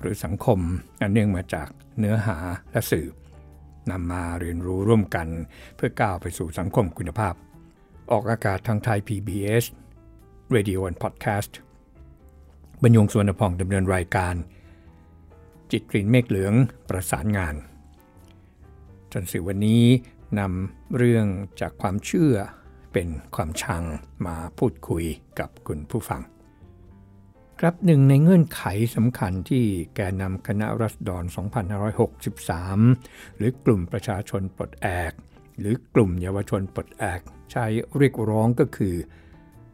หรือสังคม อันเนื่องมาจากเนื้อหาและสื่อนำมาเรียนรู้ร่วมกันเพื่อก้าวไปสู่สังคมคุณภาพ ออกอากาศทางไทย PBS Radio and Podcast บรรยงสวนพองดำเนินรายการ จิตกรีนเมฆเหลืองประสานงานจนสิวันนี้นำเรื่องจากความเชื่อเป็นความชังมาพูดคุยกับคุณผู้ฟัง ครับหนึ่งในเงื่อนไขสำคัญที่แกนนำคณะรัษฎร 2563 หรือกลุ่มประชาชนปลดแอก หรือกลุ่มเยาวชนปลดแอก ใช้เรียกร้องก็คือ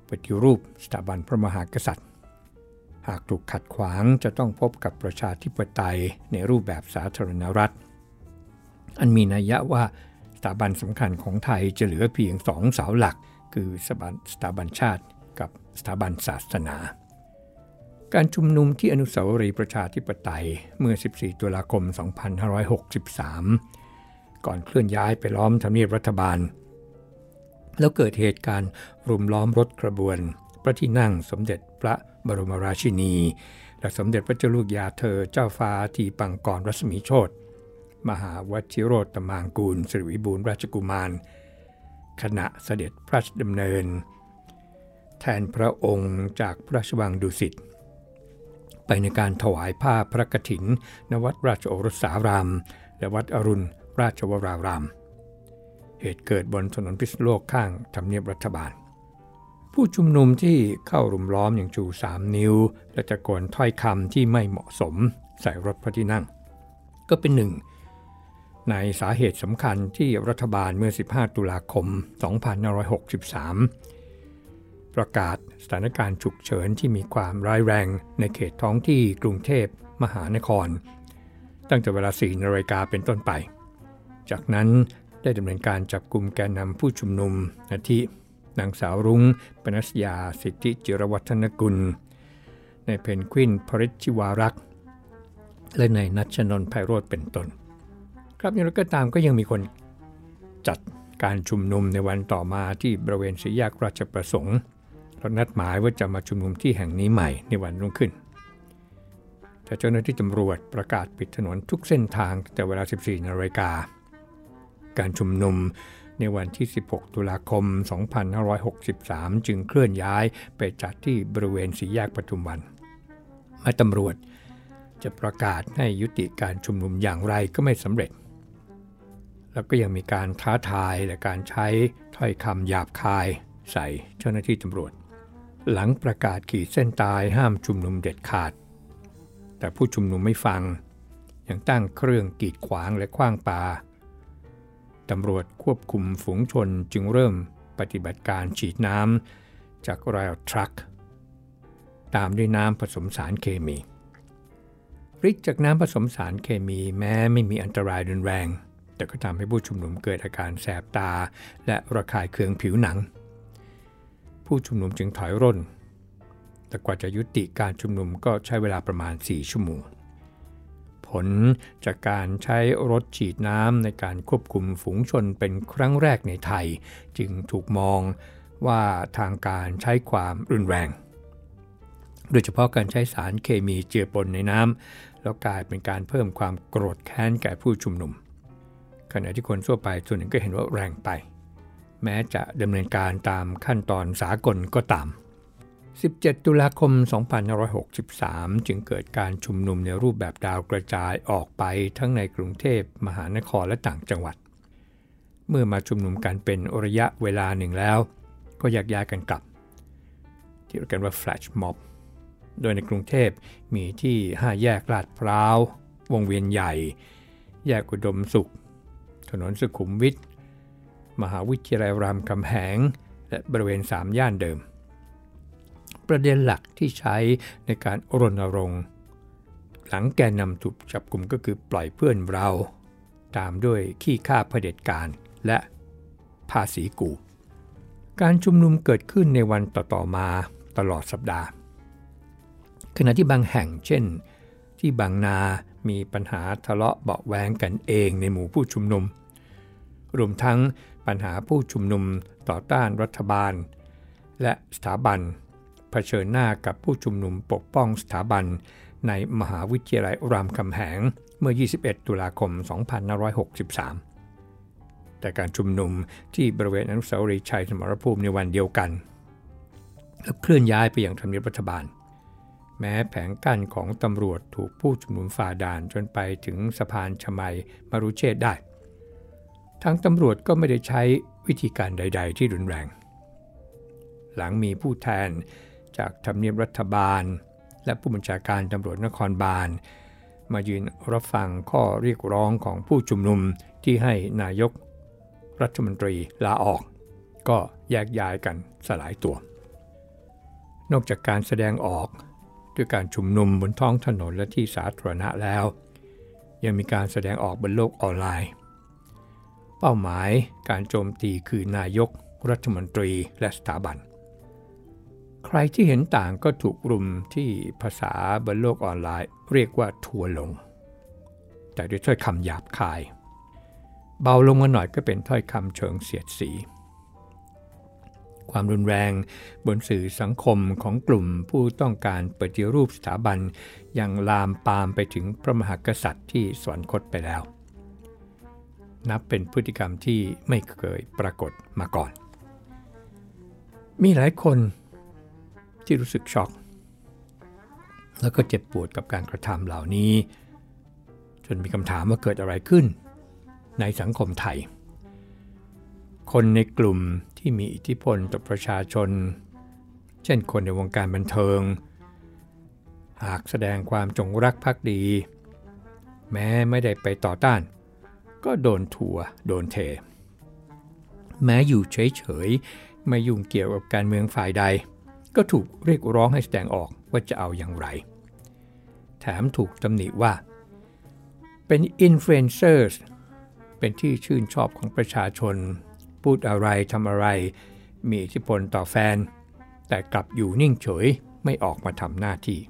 ปฏิรูปสถาบันพระมหากษัตริย์ หากถูกขัดขวางจะต้องพบกับประชาธิปไตยในรูปแบบสาธารณรัฐ อันมีนัยยะว่าสถาบันสำคัญของไทยจะเหลือเพียงสองเสาหลัก คือสถาบันชาติกับสถาบันศาสนา การชุมนุมที่อนุสาวรีย์ประชาธิปไตยเมื่อ 14 ตุลาคม 2563 ก่อนเคลื่อนย้ายไปล้อมทำเนียบรัฐบาล แล้วเกิดเหตุการณ์รุมล้อมรถกระบวน พระที่นั่งสมเด็จพระบรมราชินี และสมเด็จพระเจ้าลูกยาเธอเจ้าฟ้าทีปังกรรัศมีโชตมหาวชิโรตมางกูลสิริวิบูรณราชกุมาร ขณะเสด็จพระราชดำเนิน แทนพระองค์จากพระราชวังดุสิต ไปในการถวายผ้าพระกฐิน ณ วัดราชโอรสาราม และวัดอรุณราชวราราม เหตุเกิดบนถนนพิษโลกข้างทำเนียบรัฐบาล ผู้ชุมนุมที่เข้ารุมล้อมอย่างจูสามนิ้ว และตะโกนถ้อยคำที่ไม่เหมาะสม ใส่รถพระที่นั่ง ก็เป็นหนึ่งในสาเหตุสำคัญที่รัฐบาลเมื่อ 15 ตุลาคม 2563 ประกาศสถานการณ์ฉุกเฉินที่มีความร้ายแรงในเขตท้องที่กรุงเทพมหานคร ตั้งแต่เวลา4นาฬิกาเป็นต้นไป จากนั้นได้ดำเนินการจับกลุ่มแกนนำผู้ชุมนุมอาทินางสาวรุง้งปนัสยาสิทธิจิรวัฒนกุล ในเพนกวินพริชิวารักษ์ และในนัชนนท์ไพโรธเป็นต้น ครับอย่างไรก็ตามก็ยังมีคนจัดการชุมนุมในวันต่อมาที่บริเวณสีแยกราชประสงค์ เรานัดหมายว่าจะมาชุมนุมที่แห่งนี้ใหม่ในวันรุ่งขึ้น แต่เจ้าหน้าที่ตำรวจประกาศปิดถนนทุกเส้นทางแต่เวลา 14นาฬิกา การชุมนุมในวันที่ 16 ตุลาคม 2563 จึงเคลื่อนย้ายไปจัดที่บริเวณสีแยกปทุมวันมื่อตำรวจจะประกาศให้ยุติการชุมนุมอย่างไรก็ไม่สำเร็จ แล้วก็ยังมีการท้าทายและการใช้ถ้อยคำหยาบคายใส่เจ้าหน้าที่ตำรวจ หลังประกาศขีดเส้นตายห้ามชุมนุมเด็ดขาด แต่ผู้ชุมนุมไม่ฟัง ยังตั้งเครื่องกีดขวางและคว้างปาตำรวจควบคุมฝูงชนจึงเริ่มปฏิบัติการฉีดน้ำจากรายทรัคตามด้วยน้ำผสมสารเคมีฤทธิ์จากน้ำผสมสารเคมีแม้ไม่มีอันตรายรุนแรง แต่ก็ทำให้ผู้ชุมนุมเกิดอาการแสบตา และระคายเคืองผิวหนัง ผู้ชุมนุมจึงถอยร่น แต่กว่าจะยุติการชุมนุมก็ใช้เวลาประมาณ 4 ชั่วโมง ผลจากการใช้รถฉีดน้ำในการควบคุมฝูงชนเป็นครั้งแรกในไทย จึงถูกมองว่าทางการใช้ความรุนแรง โดยเฉพาะการใช้สารเคมีเจือปนในน้ำแล้วกลายเป็นการเพิ่มความโกรธแค้นแก่ผู้ชุมนุมขณะที่คนทั่วไปส่วนหนึ่งก็เห็นว่าแรงไป แม้จะดำเนินการตามขั้นตอนสากลก็ตาม 17 ตุลาคม 2563 จึงเกิดการชุมนุมในรูปแบบดาวกระจายออกไปทั้งในกรุงเทพมหานครและต่างจังหวัด เมื่อมาชุมนุมกันเป็นระยะเวลาหนึ่งแล้ว ก็แยากย้ายกันกลับ ที่เรียกกันว่า Flash Mob โดยในกรุงเทพมีที่ 5 แยกลาดพร้าว วงเวียนใหญ่ แยกอุดมสุข ถนนสุขุมวิท มหาวิทยาลัยรามคำแหง และบริเวณสามย่านเดิม ประเด็นหลักที่ใช้ในการรณรงค์ หลังแกนนำถูกจับกลุ่มก็คือปล่อยเพื่อนเรา ตามด้วยขี้ข้าเผด็จการและภาษีกู การชุมนุมเกิดขึ้นในวันต่อๆมาตลอดสัปดาห์ ขณะที่บางแห่งเช่น ที่บางนา มีปัญหาทะเลาะเบาแวงกันเองในหมู่ผู้ชุมนุม รวมทั้งปัญหาผู้ชุมนุมต่อต้านรัฐบาล และสถาบันเผชิญหน้ากับผู้ชุมนุมปกป้องสถาบัน ในมหาวิทยาลัยรามคำแหงเมื่อ 21 ตุลาคม 2563 แต่การชุมนุมที่บริเวณอนุสาวรีย์ชัยสมรภูมิในวันเดียวกัน และเคลื่อนย้ายไปยังทำเนียบรัฐบาล แม้แผงกั้นของตำรวจถูกผู้ชุมนุมฝ่าด่านจนไปถึงสะพานชมัยมารุเชษได้ ทั้งตำรวจก็ไม่ได้ใช้วิธีการใด ๆ ที่รุนแรง หลังมีผู้แทนจากทำเนียบรัฐบาล และผู้บัญชาการตำรวจนครบาล มายืนรับฟังข้อเรียกร้องของผู้ชุมนุมที่ให้นายกรัฐมนตรีลาออก ก็แยกย้ายกันสลายตัว นอกจากการแสดงออกด้วยการชุมนุมบนท้องถนนและที่สาธารณะแล้ว ยังมีการแสดงออกบนโลกออนไลน์ เป้าหมายการโจมตีคือนายกรัฐมนตรีและสถาบัน ใครที่เห็นต่างก็ถูกรุมที่ภาษาบนโลกออนไลน์ เรียกว่าทัวลง แต่ด้วยถ้อยคำหยาบคาย เบาลงมาหน่อยก็เป็นถ้อยคำเชิงเสียดสี ความรุนแรงบนสื่อสังคมของกลุ่มผู้ต้องการปฏิรูปสถาบันยังลามปามไปถึงพระมหากษัตริย์ที่สวรรคตไปแล้ว นับเป็นพฤติกรรมที่ไม่เคยปรากฏมาก่อน มีหลายคนที่รู้สึกช็อก แล้วก็เจ็บปวดกับการกระทำเหล่านี้ จนมีคำถามว่าเกิดอะไรขึ้น ในสังคมไทย คนในกลุ่มที่มีอิทธิพลต่อประชาชน เช่นคนในวงการบันเทิง หากแสดงความจงรักภักดี แม้ไม่ได้ไปต่อต้าน ก็โดนทัวโดนเท แม้อยู่เฉยๆไม่ยุ่งเกี่ยวกับการเมืองฝ่ายใด ก็ถูกเรียกร้องให้แสดงออกว่าจะเอาอย่างไร แถมถูกตำหนิว่า เป็นอินฟลูเอนเซอร์เป็นที่ชื่นชอบของประชาชน พูดอะไรทำอะไร มีอิทธิพลต่อแฟน แต่กลับอยู่นิ่งเฉยไม่ออกมาทำหน้าที่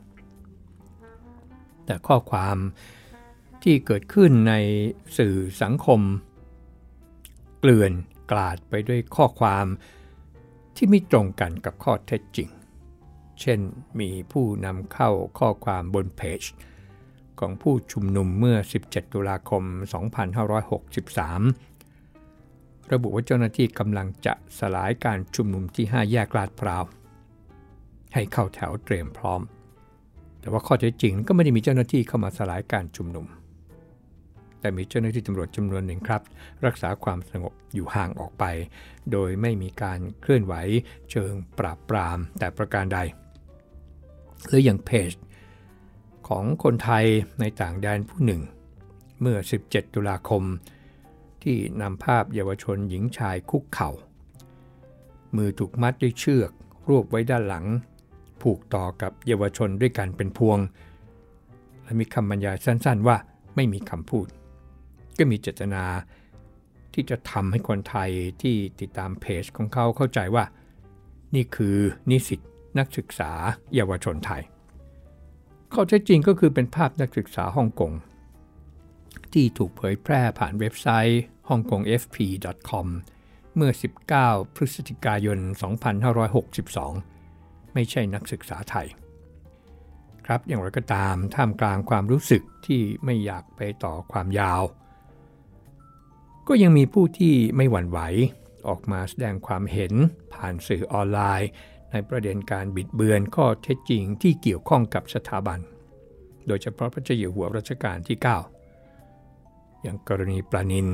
แต่ข้อความ ที่เกิดขึ้นในสื่อสังคม เกลื่อนกลาดไปด้วยข้อความที่ไม่ตรงกันกับข้อเท็จจริง เช่นมีผู้นำเข้าข้อความบนเพจ ของผู้ชุมนุมเมื่อ 17 ตุลาคม 2563 ระบุว่าเจ้าหน้าที่กำลังจะสลายการชุมนุมที่ 5 แยกลาดพร้าว ให้เข้าแถวเตรียมพร้อม แต่ว่าข้อเท็จจริงก็ไม่ได้มีเจ้าหน้าที่เข้ามาสลายการชุมนุม แต่มีเจ้าหน้าที่ตำรวจจำนวนหนึ่งครับ รักษาความสงบอยู่ห่างออกไป โดยไม่มีการเคลื่อนไหวเชิงปราบปรามแต่ประการใด หรืออย่างเพจของคนไทยในต่างแดนผู้หนึ่ง เมื่อ 17 ตุลาคม ที่นำภาพเยาวชนหญิงชายคุกเข่า มือถูกมัดด้วยเชือก รวบไว้ด้านหลัง ผูกต่อกับเยาวชนด้วยกันเป็นพวง และมีคำบรรยายสั้นๆว่าไม่มีคำพูด ก็มีเจตนาที่จะทำให้คนไทยที่ติดตามเพจของเขาเข้าใจว่า นี่คือนิสิตนักศึกษาเยาวชนไทย ข้อเท็จจริงก็คือเป็นภาพนักศึกษาฮ่องกงที่ถูกเผยแพร่ผ่านเว็บไซต์ hongkongfp.com เมื่อ 19 พฤศจิกายน 2562 ไม่ใช่นักศึกษาไทย ครับอย่างไรก็ตามท่ามกลางความรู้สึกที่ไม่อยากไปต่อความยาว ก็ยังมีผู้ที่ไม่หวั่นไหว ออกมาแสดงความเห็นผ่านสื่อออนไลน์ ในประเด็นการบิดเบือนข้อเท็จจริงที่เกี่ยวข้องกับสถาบัน โดยเฉพาะพระเจ้าอยู่หัวรัชกาลที่ 9 อย่างกรณีปลานิน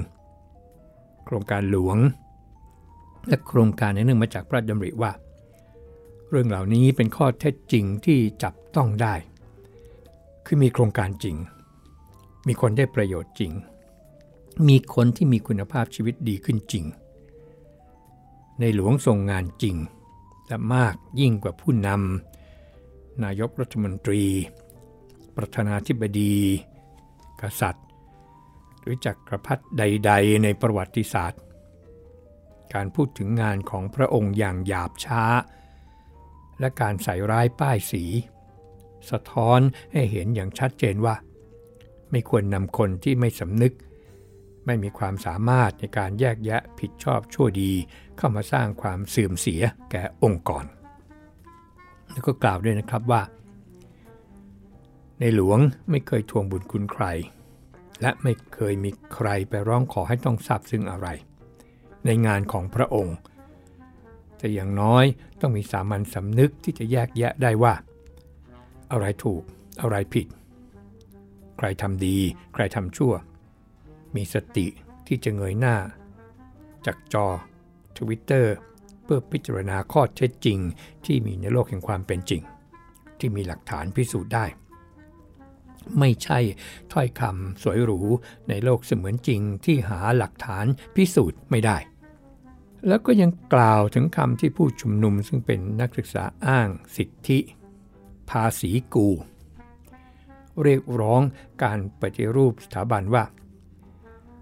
โครงการหลวง และโครงการในเนื่องมาจากพระดำริว่า เรื่องเหล่านี้เป็นข้อเท็จจริงที่จับต้องได้ คือมีโครงการจริง มีคนได้ประโยชน์จริง มีคนที่มีคุณภาพชีวิตดีขึ้นจริง ในหลวงทรงงานจริง และมากยิ่งกว่าผู้นำนายกรัฐมนตรี ประธานาธิบดี กษัตริย์ หรือจักรพรรดิใด ๆ ในประวัติศาสตร์ การพูดถึงงานของพระองค์อย่างหยาบช้า และการใส่ร้ายป้ายสี สะท้อนให้เห็นอย่างชัดเจนว่า ไม่ควรนำคนที่ไม่สำนึก ไม่มีความสามารถในการแยกแยะผิดชอบชั่วดี เข้ามาสร้างความเสื่อมเสียแก่องค์กร แล้วก็กล่าวด้วยนะครับว่า ในหลวงไม่เคยทวงบุญคุณใคร และไม่เคยมีใครไปร้องขอให้ต้องทราบซึ่งอะไร ในงานของพระองค์ แต่อย่างน้อยต้องมีสามัญสำนึกที่จะแยกแยะได้ว่า อะไรถูกอะไรผิด ใครทำดี ใครทำชั่ว มีสติที่จะเงยหน้า จากจอทวิตเตอร์เพื่อพิจารณาข้อเท็จจริงที่มีในโลกแห่งความเป็นจริง ที่มีหลักฐานพิสูจน์ได้ ไม่ใช่ถ้อยคำสวยหรูในโลกเสมือนจริงที่หาหลักฐานพิสูจน์ไม่ได้ แล้วก็ยังกล่าวถึงคำที่ผู้ชุมนุมซึ่งเป็นนักศึกษาอ้างสิทธิ ภาษีกู เรียกร้องการปฏิรูปสถาบันว่า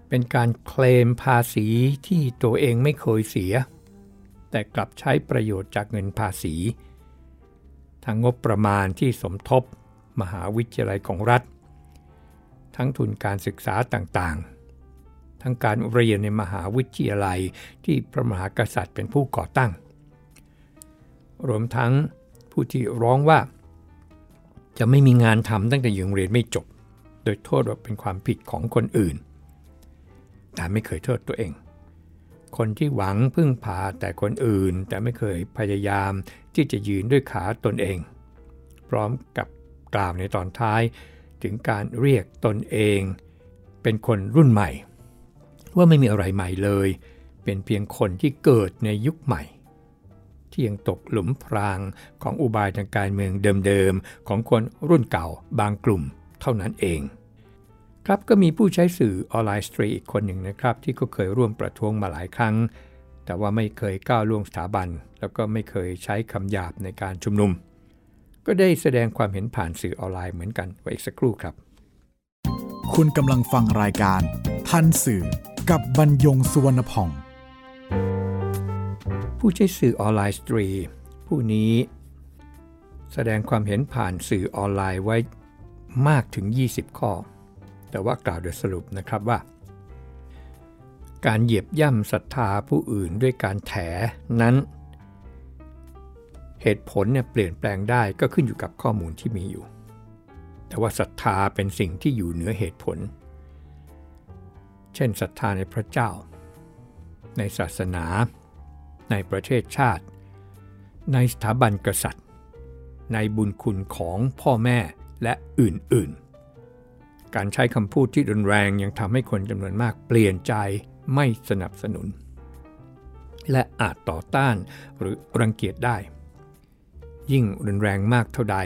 เป็นการเคลมภาษีที่ตัวเองไม่เคยเสีย แต่กลับใช้ประโยชน์จากเงินภาษีทางงบประมาณที่สมทบมหาวิทยาลัยของรัฐ ทั้งทุนการศึกษาต่างๆ ทั้งการเรียนในมหาวิทยาลัยที่พระมหากษัตริย์เป็นผู้ก่อตั้ง รวมทั้งผู้ที่ร้องว่า จะไม่มีงานทำตั้งแต่ยังเรียนไม่จบ โดยโทษว่าเป็นความผิดของคนอื่น แต่ไม่เคยโทษตัวเอง คนที่หวังพึ่งพาแต่คนอื่น แต่ไม่เคยพยายามที่จะยืนด้วยขาตนเอง พร้อมกับกล่าวในตอนท้ายถึงการเรียกตนเอง เป็นคนรุ่นใหม่ ว่าไม่มีอะไรใหม่เลย เป็นเพียงคนที่เกิดในยุคใหม่ที่ยังตกหลุมพรางของอุบายทางการเมืองเดิมๆ ของคนรุ่นเก่าบางกลุ่มเท่านั้นเอง ครับก็มีผู้ใช้สื่อออนไลน์สตรีอีกคนหนึ่งนะครับ ที่ก็เคยร่วมประท้วงมาหลายครั้ง แต่ว่าไม่เคยก้าวล่วงสถาบัน แล้วก็ไม่เคยใช้คำหยาบในการชุมนุม ก็ได้แสดงความเห็นผ่านสื่อออนไลน์เหมือนกันไว้อีกสักครู่ครับ คุณกำลังฟังรายการทันสื่อกับบรรยงสุวรรณพอง ผู้ใช้สื่อออนไลน์สตรี ผู้นี้ แสดงความเห็นผ่านสื่อออนไลน์ไว้มากถึง 20 ข้อ แต่ว่ากล่าวโดยสรุปนะครับว่า การเหยียบย่ำศรัทธาผู้อื่นด้วยการแถนั้น เหตุผลเนี่ยเปลี่ยนแปลงได้ก็ขึ้นอยู่กับข้อมูลที่มีอยู่ แต่ว่าศรัทธาเป็นสิ่งที่อยู่เหนือเหตุผล เช่นศรัทธาในพระเจ้า ในศาสนา ในประเทศชาติ ในสถาบันกษัตริย์ ในบุญคุณของพ่อแม่และอื่นๆ การใช้คำพูดที่รุนแรงยังทำให้คนจำนวนมากเปลี่ยนใจไม่สนับสนุน และอาจต่อต้านหรือรังเกียจได้ ยิ่งรุนแรงมากเท่าใด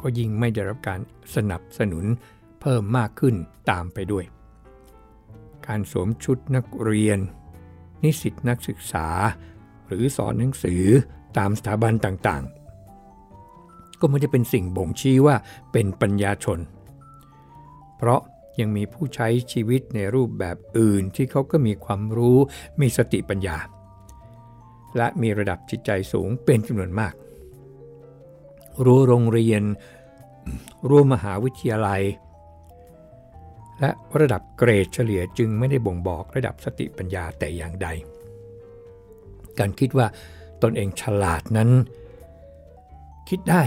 ก็ยิ่งไม่ได้รับการสนับสนุนเพิ่มมากขึ้นตามไปด้วย การสวมชุดนักเรียน นิสิตนักศึกษา หรือสอนหนังสือตามสถาบันต่างๆ ก็ไม่ได้เป็นสิ่งบ่งชี้ว่าเป็นปัญญาชน เพราะยังมีผู้ใช้ชีวิตในรูปแบบอื่นที่เขาก็มีความรู้มีสติปัญญา และมีระดับจิตใจสูงเป็นจำนวนมากรั้วโรงเรียนรั้วมหาวิทยาลัย และระดับเกรดเฉลี่ยจึงไม่ได้บ่งบอกระดับสติปัญญาแต่อย่างใด การคิดว่าตนเองฉลาดนั้น คิดได้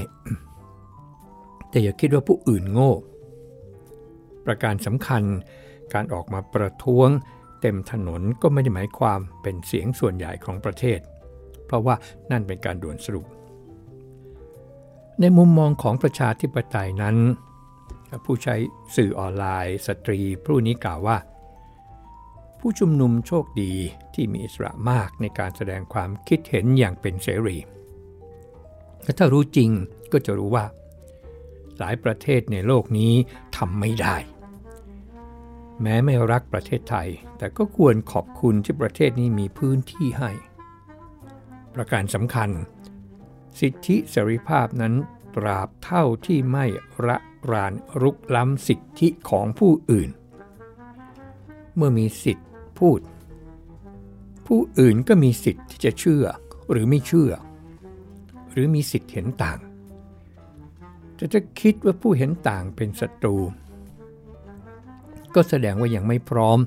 แต่อย่าคิดว่าผู้อื่นโง่ ประการสำคัญ การออกมาประท้วง เต็มถนนก็ไม่ได้หมายความเป็นเสียงส่วนใหญ่ของประเทศ เพราะว่านั่นเป็นการด่วนสรุป ในมุมมองของประชาธิปไตยนั้น ผู้ใช้สื่อออนไลน์ สตรีผู้นี้กล่าวว่า ผู้ชุมนุมโชคดีที่มีอิสระมากในการแสดงความคิดเห็นอย่างเป็นเสรีและถ้ารู้จริงก็จะรู้ว่า หลายประเทศในโลกนี้ทำไม่ได้ แม้ไม่รักประเทศไทย แต่ก็ควรขอบคุณที่ประเทศนี้มีพื้นที่ให้ ประการสำคัญ สิทธิเสรีภาพนั้นตราบเท่าที่ไม่ระรานรุกล้ำสิทธิของผู้อื่น เมื่อมีสิทธิพูด ผู้อื่นก็มีสิทธิ์ที่จะเชื่อหรือไม่เชื่อ หรือมีสิทธิ์เห็นต่างแต่จะคิดว่าผู้เห็นต่างเป็นศัตรู ก็แสดงว่ายังไม่พร้อม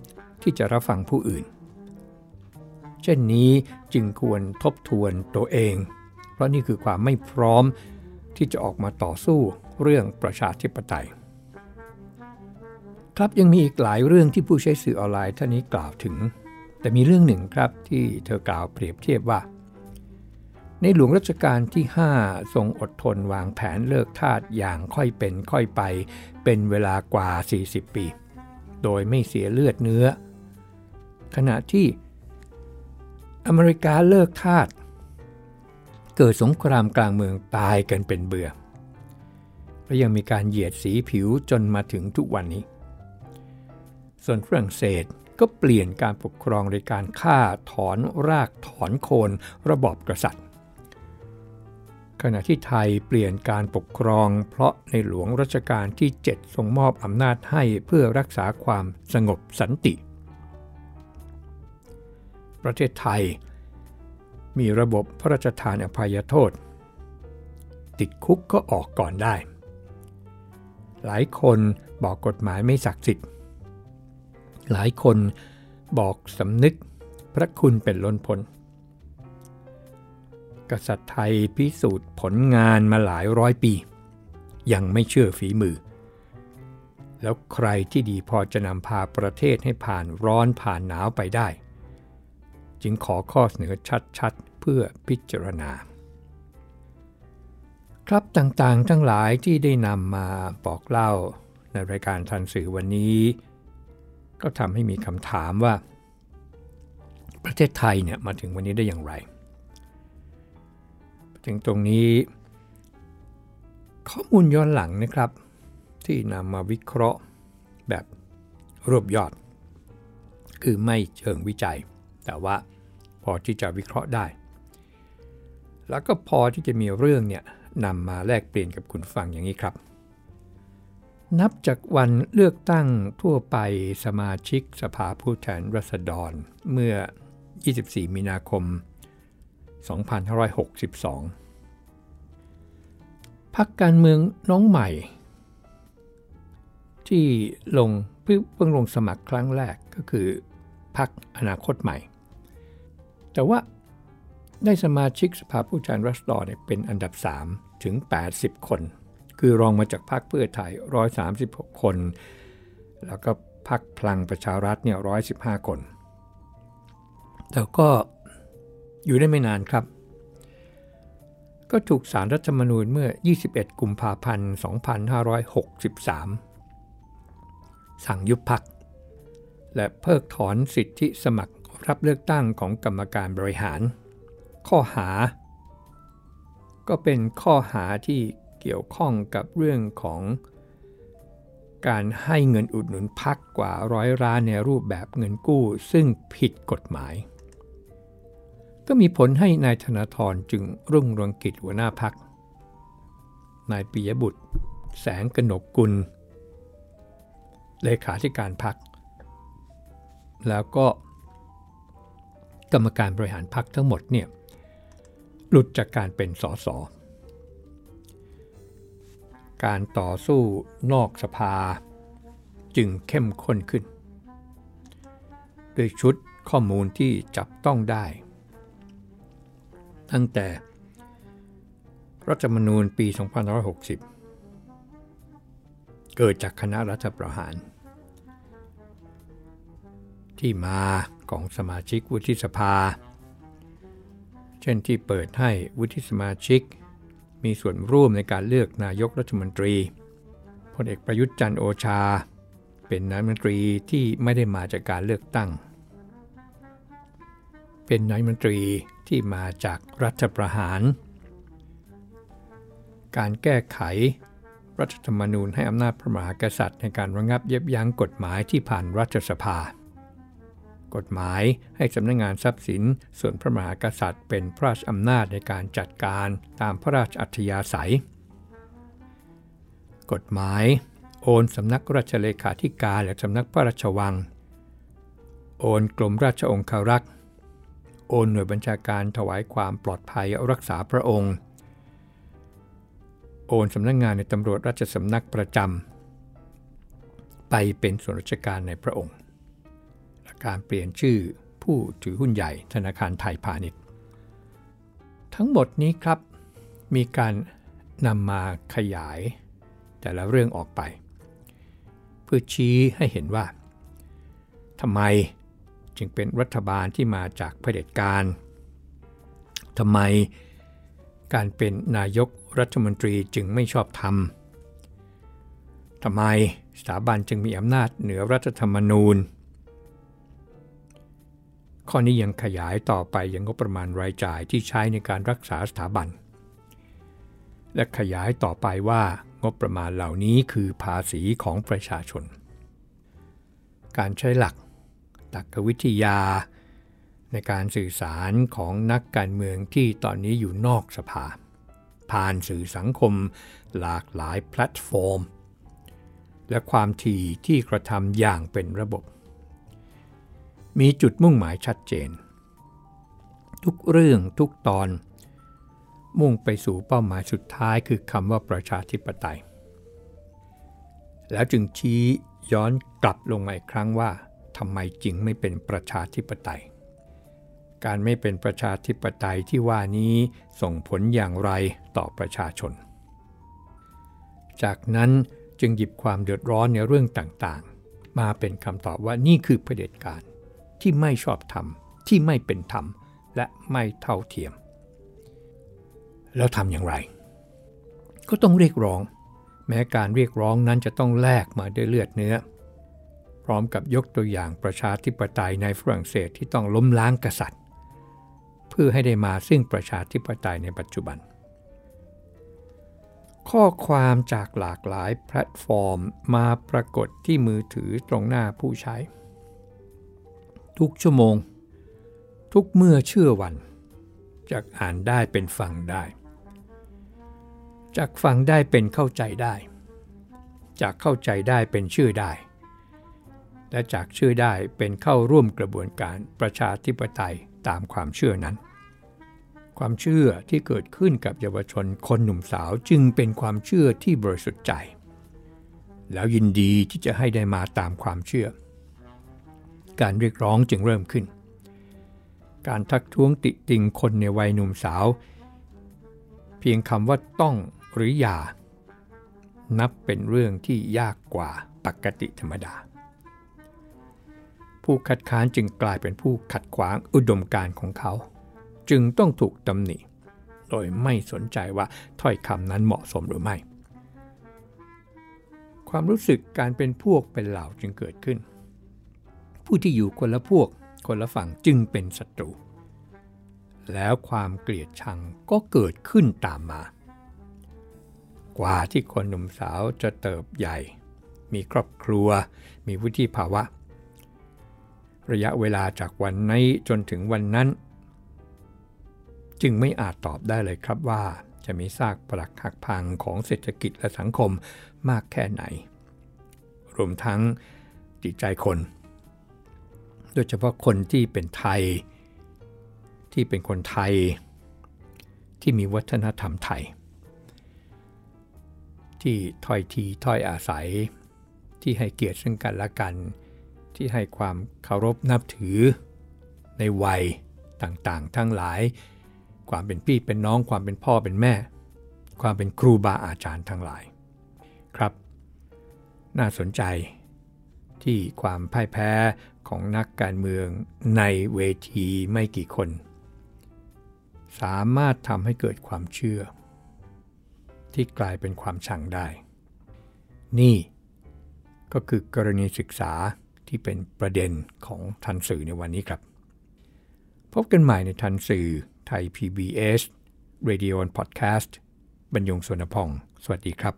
ที่จะรับฟังผู้อื่น เช่นนี้จึงควรทบทวนตัวเอง เพราะนี่คือความไม่พร้อมที่จะออกมาต่อสู้เรื่องประชาธิปไตย ครับยังมีอีกหลายเรื่องที่ผู้ใช้สื่อออนไลน์ท่านนี้กล่าวถึง แต่มีเรื่องหนึ่งครับที่เธอกล่าวเปรียบเทียบว่า ในหลวงรัชกาลที่ 5 ทรงอดทนวางแผนเลิกทาสอย่างค่อยเป็นค่อยไป เป็นเวลากว่า 40 ปี โดยไม่เสียเลือดเนื้อ ขณะที่อเมริกาเลิกทาสเกิดสงครามกลางเมืองตายกันเป็นเบื่อและยังมีการเหยียดสีผิวจนมาถึงทุกวันนี้ ส่วนฝรั่งเศสก็เปลี่ยนการปกครองในการฆ่าถอนรากถอนโคนระบอบกษัตริย์ ณะที่ไทยเปลี่ยนการปกครอง เพราะในหลวงรัชกาลที่ 7 ทรงมอบอำนาจให้เพื่อรักษาความสงบสันติ ประเทศไทย มีระบบพระราชทานอภัยโทษ ติดคุกก็ออกก่อนได้ หลายคนบอกกฎหมายไม่ศักดิ์สิทธิ์ หลายคนบอกสำนึกพระคุณเป็นล้นพ้น กษัตริย์ไทยพิสูจน์ผลงานมาหลายร้อยปี ยังไม่เชื่อฝีมือ แล้วใครที่ดีพอจะนำพาประเทศให้ผ่านร้อนผ่านหนาวไปได้ จึงขอข้อเสนอชัดๆ เพื่อพิจารณา ครับต่างๆ ทั้งหลายที่ได้นำมาบอกเล่าในรายการทันสื่อวันนี้ ก็ทำให้มีคำถามว่า ประเทศไทยเนี่ยมาถึงวันนี้ได้อย่างไร ถึงตรงนี้ ข้อมูลย้อนหลังนะครับ ที่นำมาวิเคราะห์แบบรวบยอด คือไม่เชิงวิจัย แต่ว่าพอที่จะวิเคราะห์ได้ แล้วก็พอที่จะมีเรื่องเนี่ยนำมาแลกเปลี่ยนกับคุณฟังอย่างนี้ครับ นับจากวันเลือกตั้งทั่วไปสมาชิกสภาผู้แทนราษฎร เมื่อ 24 มีนาคม 2562 พักการเมืองน้องใหม่ ที่ลงเพิ่งลงสมัครครั้งแรกก็คือพักอนาคตใหม่ แต่ว่าได้สมาชิกสภาผู้แทนราษฎรเป็นอันดับ 3 ถึง 80 คน คือรองมาจากพรรคเพื่อไทย 136 คน แล้วก็พรรคพลังประชารัฐเนี่ย115 คน แล้วก็ อยู่ได้ไม่นานครับ ก็ถูกสารรัฐธรรมนูญเมื่อ 21 กุมภาพันธ์ 2563 สั่งยุบพัก และเพิกถอนสิทธิสมัครรับเลือกตั้งของกรรมการบริหาร ข้อหา ก็เป็นข้อหาที่เกี่ยวข้องกับเรื่องของการให้เงินอุดหนุนพักกว่าร้อยล้านในรูปแบบเงินกู้ซึ่งผิดกฎหมาย ก็มีผลให้นายธนาธรจึงรุ่งเรืองกิจหัวหน้าพัก นายปิยบุตร แสงกนกกุล เลขาธิการพัก แล้วก็กรรมการบริหารพักทั้งหมดเนี่ยหลุดจากการเป็นสส การต่อสู้นอกสภาจึงเข้มข้นขึ้นด้วยชุดข้อมูลที่จับต้องได้ ตั้งแต่ รัฐธรรมนูญปี 2560 เกิดจากคณะรัฐประหาร ที่มาของสมาชิกวุฒิสภา เช่นที่เปิดให้วุฒิสมาชิก มีส่วนร่วมในการเลือกนายกรัฐมนตรีพลเอกประยุทธ์จันโอชา เป็นนายกรัฐมนตรีที่ไม่ได้มาจากการเลือกตั้ง เป็นนายมนตรีที่มาจากรัฐประหาร การแก้ไข รัฐธรรมนูญให้อำนาจพระมหากษัตริย์ในการระงับเย็บยั้งกฎหมายที่ผ่านรัฐสภา กฎหมายให้สำนักงงานทรัพย์สินส่วนพระมหากษัตริย์ เป็นพระราชอำนาจในการจัดการตามพระราชอัธยาศัย กฎหมาย โอนสำนักราชเลขาธิการและสำนักพระราชวัง โอนกรมราชองคารักษ์ โอนหน่วยบัญชาการถวายความปลอดภัยรักษาพระองค์ โอนสำนักงงานในตำรวจราชสำนักประจำไปเป็นส่วนราชการในพระองค์และการเปลี่ยนชื่อผู้ถือหุ้นใหญ่ธนาคารไทยพาณิชย์ ทั้งหมดนี้ครับมีการนำมาขยาย แต่ละเรื่องออกไป เพื่อชี้ให้เห็นว่าทำไม จึงเป็นรัฐบาลที่มาจากเผด็จการทำไมการเป็นนายกรัฐมนตรีจึงไม่ชอบธรรมทำไมสถาบันจึงมีอำนาจเหนือรัฐธรรมนูญ ข้อนี้ยังขยายต่อไปยังงบประมาณรายจ่ายที่ใช้ในการรักษาสถาบัน และขยายต่อไปว่างบประมาณเหล่านี้คือภาษีของประชาชน การใช้หลัก ตรรกวิทยา ในการสื่อสารของนักการเมืองที่ตอนนี้อยู่นอกสภา ผ่านสื่อสังคมหลากหลายแพลตฟอร์ม และความถี่ที่กระทำอย่างเป็นระบบ มีจุดมุ่งหมายชัดเจน ทุกเรื่องทุกตอน มุ่งไปสู่เป้าหมายสุดท้ายคือคำว่าประชาธิปไตยแล้วจึงชี้ย้อนกลับลงมาอีกครั้งว่า ทำไมจึงไม่เป็นประชาธิปไตย การไม่เป็นประชาธิปไตยที่ว่านี้ส่งผลอย่างไรต่อประชาชน จากนั้นจึงหยิบความเดือดร้อนในเรื่องต่างๆ มาเป็นคำตอบว่านี่คือเผด็จการที่ไม่ชอบธรรมที่ไม่เป็นธรรมและไม่เท่าเทียม แล้วทำอย่างไร ก็ต้องเรียกร้อง แม้การเรียกร้องนั้นจะต้องแลกมาด้วยเลือดเนื้อ พร้อมกับยกตัวอย่างประชาธิปไตยในฝรั่งเศสที่ต้องล้มล้างกษัตริย์ เพื่อให้ได้มาซึ่งประชาธิปไตยในปัจจุบัน ข้อความจากหลากหลายแพลตฟอร์มมาปรากฏที่มือถือตรงหน้าผู้ใช้ ทุกชั่วโมง ทุกเมื่อเชื่อวันจากอ่านได้เป็นฟังได้ จากฟังได้เป็นเข้าใจได้ จากเข้าใจได้เป็นเชื่อได้ และจากชื่อได้เป็นเข้าร่วมกระบวนการประชาธิปไตยตามความเชื่อนั้น ความเชื่อที่เกิดขึ้นกับเยาวชนคนหนุ่มสาวจึงเป็นความเชื่อที่บริสุทธิ์ใจ แล้วยินดีที่จะให้ได้มาตามความเชื่อ การเรียกร้องจึงเริ่มขึ้น การทักท้วงติติงคนในวัยหนุ่มสาว เพียงคำว่าต้องหรืออย่า นับเป็นเรื่องที่ยากกว่าปกติธรรมดา ผู้คัดค้านจึงกลายเป็นผู้ขัดขวางอุดมการของเขา จึงต้องถูกตำหนิ โดยไม่สนใจว่าถ้อยคำนั้นเหมาะสมหรือไม่ ความรู้สึกการเป็นพวกเป็นเหล่าจึงเกิดขึ้น ผู้ที่อยู่คนละพวกคนละฝั่งจึงเป็นศัตรู แล้วความเกลียดชังก็เกิดขึ้นตามมา กว่าที่คนหนุ่มสาวจะเติบใหญ่ มีครอบครัว มีวุฒิภาวะ ระยะเวลาจากวันนี้จนถึงวันนั้น จึงไม่อาจตอบได้เลยครับว่าจะมีซากปรักหักพังของเศรษฐกิจและสังคมมากแค่ไหน รวมทั้งจิตใจคน โดยเฉพาะคนที่เป็นไทย ที่เป็นคนไทย ที่มีวัฒนธรรมไทย ที่ถ้อยทีถ้อยอาศัยที่ให้เกียรติซึ่งกันและกัน ที่ให้ความเคารพนับถือ ในวัยต่างๆ ทั้งหลาย ความเป็นพี่เป็นน้องความเป็นพ่อเป็นแม่ ความเป็นครูบาอาจารย์ทั้งหลาย ครับ น่าสนใจที่ความพ่ายแพ้ของนักการเมืองในเวทีไม่กี่คน สามารถทำให้เกิดความเชื่อ ที่กลายเป็นความชังได้ นี่ก็คือกรณีศึกษา ที่เป็นประเด็นของทันสื่อในวันนี้ครับ พบกันใหม่ในทันสื่อไทย PBS Radio and Podcast บรรยงสวนพอง สวัสดีครับ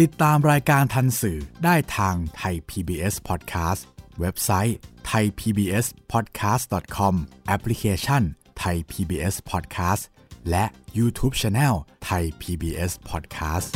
ติดตามรายการทันสื่อได้ทางไทย PBS Podcast เว็บไซต์ thaipbspodcast.com แอปพลิเคชัน Thai PBS Podcast และ YouTube Channel Thai PBS Podcast